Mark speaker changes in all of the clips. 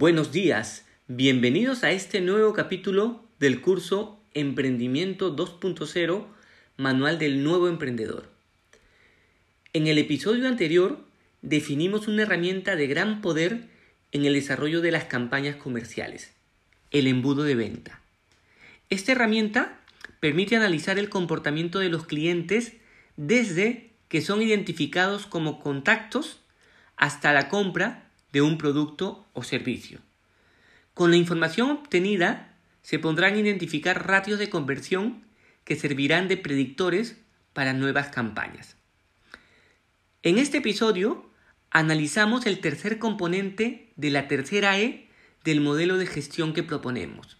Speaker 1: Buenos días, bienvenidos a este nuevo capítulo del curso Emprendimiento 2.0, Manual del Nuevo Emprendedor. En el episodio anterior definimos una herramienta de gran poder en el desarrollo de las campañas comerciales, el embudo de venta. Esta herramienta permite analizar el comportamiento de los clientes desde que son identificados como contactos hasta la compra de un producto o servicio. Con la información obtenida se podrán identificar ratios de conversión que servirán de predictores para nuevas campañas. En este episodio analizamos el tercer componente de la tercera E del modelo de gestión que proponemos.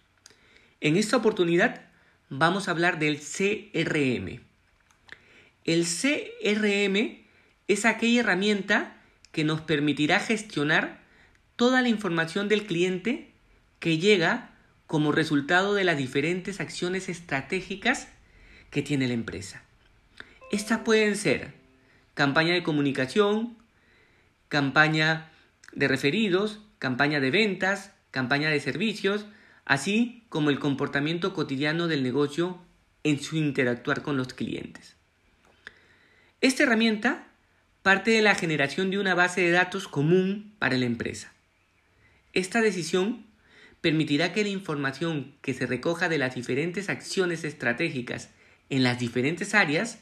Speaker 1: En esta oportunidad vamos a hablar del CRM. El CRM es aquella herramienta que nos permitirá gestionar toda la información del cliente que llega como resultado de las diferentes acciones estratégicas que tiene la empresa. Estas pueden ser campaña de comunicación, campaña de referidos, campaña de ventas, campaña de servicios, así como el comportamiento cotidiano del negocio en su interactuar con los clientes. Esta herramienta parte de la generación de una base de datos común para la empresa. Esta decisión permitirá que la información que se recoja de las diferentes acciones estratégicas en las diferentes áreas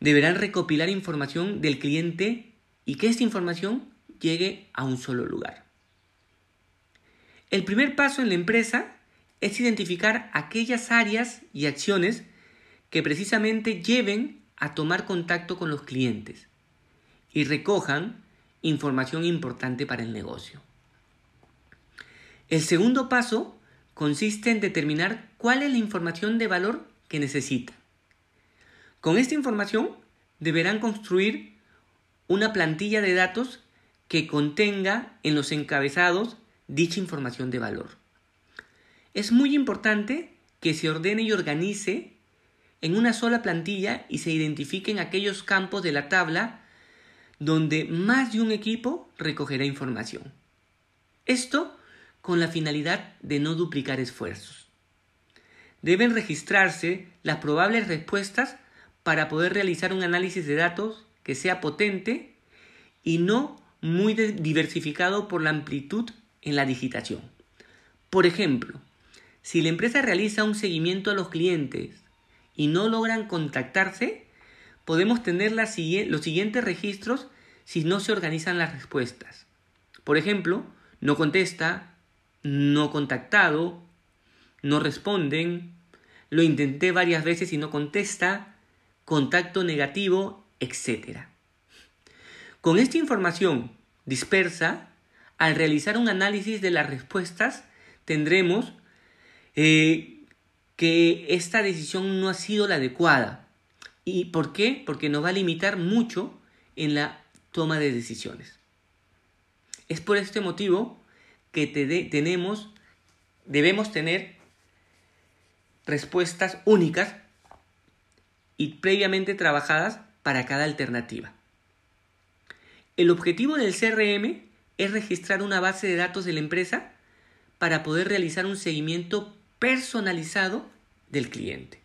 Speaker 1: deberán recopilar información del cliente y que esta información llegue a un solo lugar. El primer paso en la empresa es identificar aquellas áreas y acciones que precisamente lleven a tomar contacto con los clientes y recojan información importante para el negocio. El segundo paso consiste en determinar cuál es la información de valor que necesitan. Con esta información deberán construir una plantilla de datos que contenga en los encabezados dicha información de valor. Es muy importante que se ordene y organice en una sola plantilla y se identifiquen aquellos campos de la tabla donde más de un equipo recogerá información. Esto con la finalidad de no duplicar esfuerzos. Deben registrarse las probables respuestas para poder realizar un análisis de datos que sea potente y no muy diversificado por la amplitud en la digitación. Por ejemplo, si la empresa realiza un seguimiento a los clientes y no logran contactarse, podemos tener los siguientes registros si no se organizan las respuestas. Por ejemplo, no contesta, no contactado, no responden, lo intenté varias veces y no contesta, contacto negativo, etc. Con esta información dispersa, al realizar un análisis de las respuestas, tendremos eh, que esta decisión no ha sido la adecuada. ¿Y por qué? Porque nos va a limitar mucho en la toma de decisiones. Es por este motivo que tenemos, debemos tener respuestas únicas y previamente trabajadas para cada alternativa. El objetivo del CRM es registrar una base de datos de la empresa para poder realizar un seguimiento personalizado del cliente.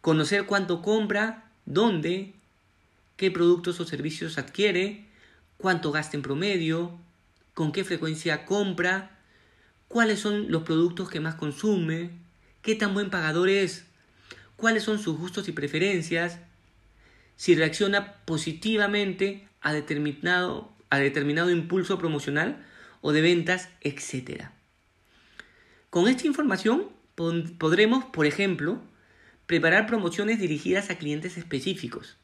Speaker 1: Conocer cuánto compra, dónde, qué productos o servicios adquiere, cuánto gasta en promedio, con qué frecuencia compra, cuáles son los productos que más consume, qué tan buen pagador es, cuáles son sus gustos y preferencias, si reacciona positivamente a determinado, a determinado impulso promocional o de ventas, etc. Con esta información podremos, por ejemplo, preparar promociones dirigidas a clientes específicos.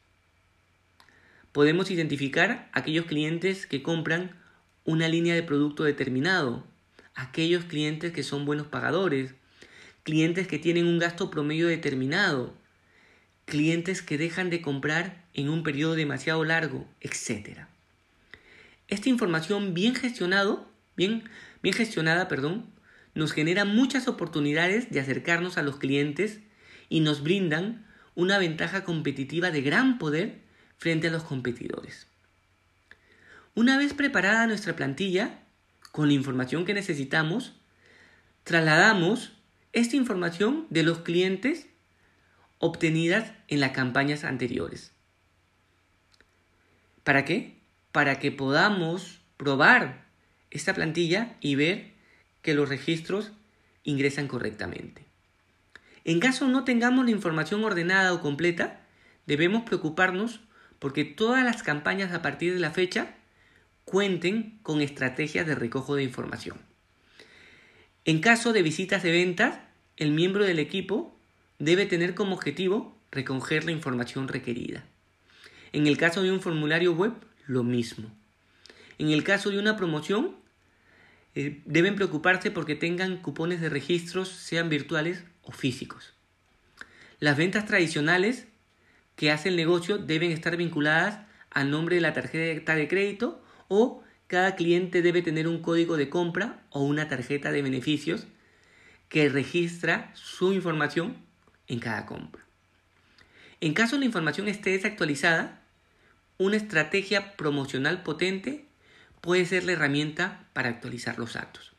Speaker 1: Podemos identificar aquellos clientes que compran una línea de producto determinado, aquellos clientes que son buenos pagadores, clientes que tienen un gasto promedio determinado, clientes que dejan de comprar en un periodo demasiado largo, etc. Esta información bien gestionado, bien, bien gestionada, perdón, nos genera muchas oportunidades de acercarnos a los clientes y nos brindan una ventaja competitiva de gran poder frente a los competidores. Una vez preparada nuestra plantilla, con la información que necesitamos, trasladamos esta información de los clientes obtenidas en las campañas anteriores. ¿Para qué? Para que podamos probar esta plantilla y ver que los registros ingresan correctamente. En caso no tengamos la información ordenada o completa, debemos preocuparnos porque todas las campañas a partir de la fecha cuenten con estrategias de recojo de información. En caso de visitas de ventas, el miembro del equipo debe tener como objetivo recoger la información requerida. En el caso de un formulario web, lo mismo. En el caso de una promoción, eh, deben preocuparse porque tengan cupones de registros, sean virtuales o físicos. Las ventas tradicionales que hace el negocio deben estar vinculadas al nombre de la tarjeta de crédito o cada cliente debe tener un código de compra o una tarjeta de beneficios que registra su información en cada compra. En caso la información esté desactualizada, una estrategia promocional potente puede ser la herramienta para actualizar los datos.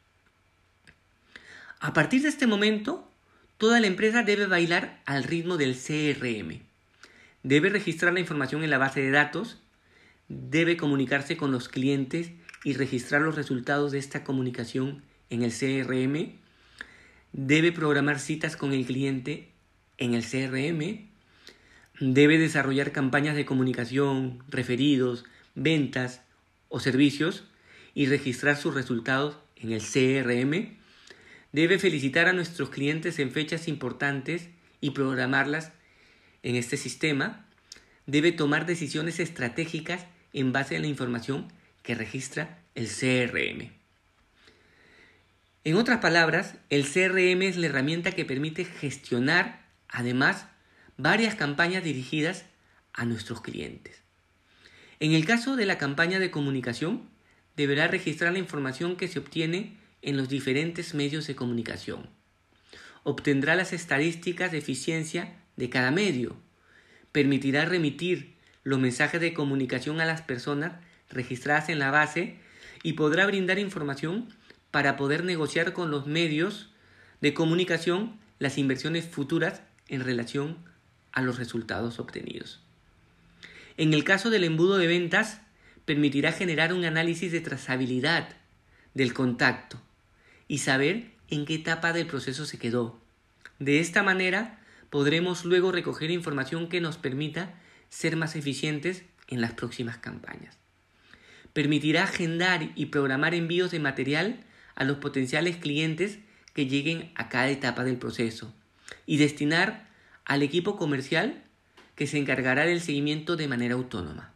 Speaker 1: A partir de este momento, toda la empresa debe bailar al ritmo del CRM. Debe registrar la información en la base de datos, debe comunicarse con los clientes y registrar los resultados de esta comunicación en el CRM, debe programar citas con el cliente en el CRM, debe desarrollar campañas de comunicación, referidos, ventas o servicios y registrar sus resultados en el CRM, debe felicitar a nuestros clientes en fechas importantes y programarlas en este sistema, debe tomar decisiones estratégicas en base a la información que registra el CRM. En otras palabras, el CRM es la herramienta que permite gestionar, además, varias campañas dirigidas a nuestros clientes. En el caso de la campaña de comunicación, deberá registrar la información que se obtiene en los diferentes medios de comunicación. Obtendrá las estadísticas de eficiencia de cada medio. Permitirá remitir los mensajes de comunicación a las personas registradas en la base y podrá brindar información para poder negociar con los medios de comunicación las inversiones futuras en relación a los resultados obtenidos. En el caso del embudo de ventas, permitirá generar un análisis de trazabilidad del contacto y saber en qué etapa del proceso se quedó. De esta manera, podremos luego recoger información que nos permita ser más eficientes en las próximas campañas. Permitirá agendar y programar envíos de material a los potenciales clientes que lleguen a cada etapa del proceso y destinar al equipo comercial que se encargará del seguimiento de manera autónoma.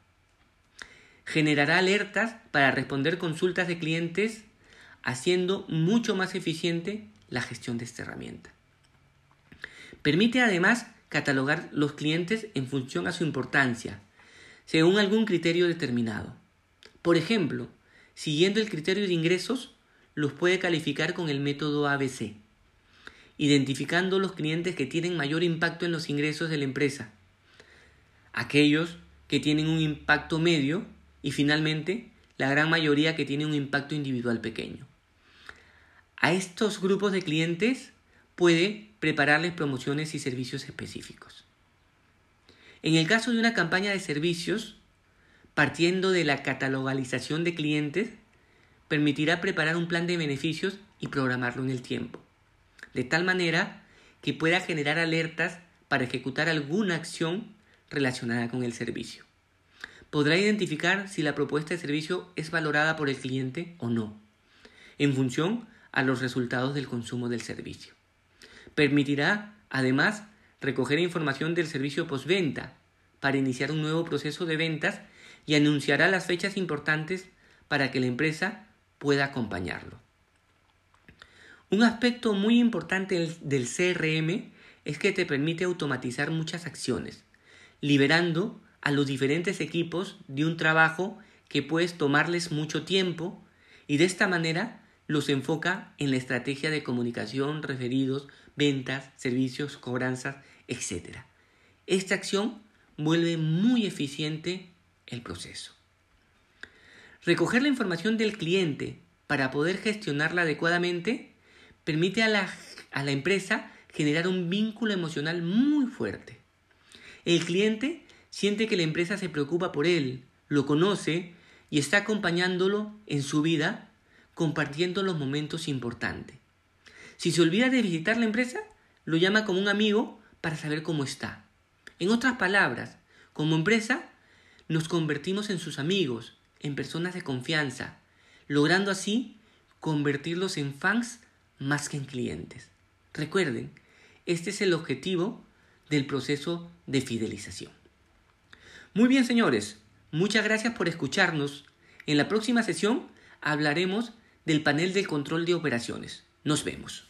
Speaker 1: Generará alertas para responder consultas de clientes haciendo mucho más eficiente la gestión de esta herramienta. Permite además catalogar los clientes en función a su importancia, según algún criterio determinado. Por ejemplo, siguiendo el criterio de ingresos, los puede calificar con el método ABC, identificando los clientes que tienen mayor impacto en los ingresos de la empresa, aquellos que tienen un impacto medio y finalmente la gran mayoría que tienen un impacto individual pequeño. A estos grupos de clientes puede prepararles promociones y servicios específicos. En el caso de una campaña de servicios, partiendo de la catalogalización de clientes, permitirá preparar un plan de beneficios y programarlo en el tiempo, de tal manera que pueda generar alertas para ejecutar alguna acción relacionada con el servicio. Podrá identificar si la propuesta de servicio es valorada por el cliente o no, en función a los resultados del consumo del servicio. Permitirá, además, recoger información del servicio postventa para iniciar un nuevo proceso de ventas y anunciará las fechas importantes para que la empresa pueda acompañarlo. Un aspecto muy importante del CRM es que te permite automatizar muchas acciones, liberando a los diferentes equipos de un trabajo que puedes tomarles mucho tiempo y de esta manera los enfoca en la estrategia de comunicación, referidos, ventas, servicios, cobranzas, etc. Esta acción vuelve muy eficiente el proceso. Recoger la información del cliente para poder gestionarla adecuadamente, permite a la, a la empresa generar un vínculo emocional muy fuerte. El cliente siente que la empresa se preocupa por él, lo conoce y está acompañándolo en su vida, compartiendo los momentos importantes. Si se olvida de visitar la empresa, lo llama como un amigo para saber cómo está. En otras palabras, como empresa, nos convertimos en sus amigos, en personas de confianza, logrando así convertirlos en fans más que en clientes. Recuerden, este es el objetivo del proceso de fidelización. Muy bien, señores, muchas gracias por escucharnos. En la próxima sesión hablaremos del panel del control de operaciones. Nos vemos.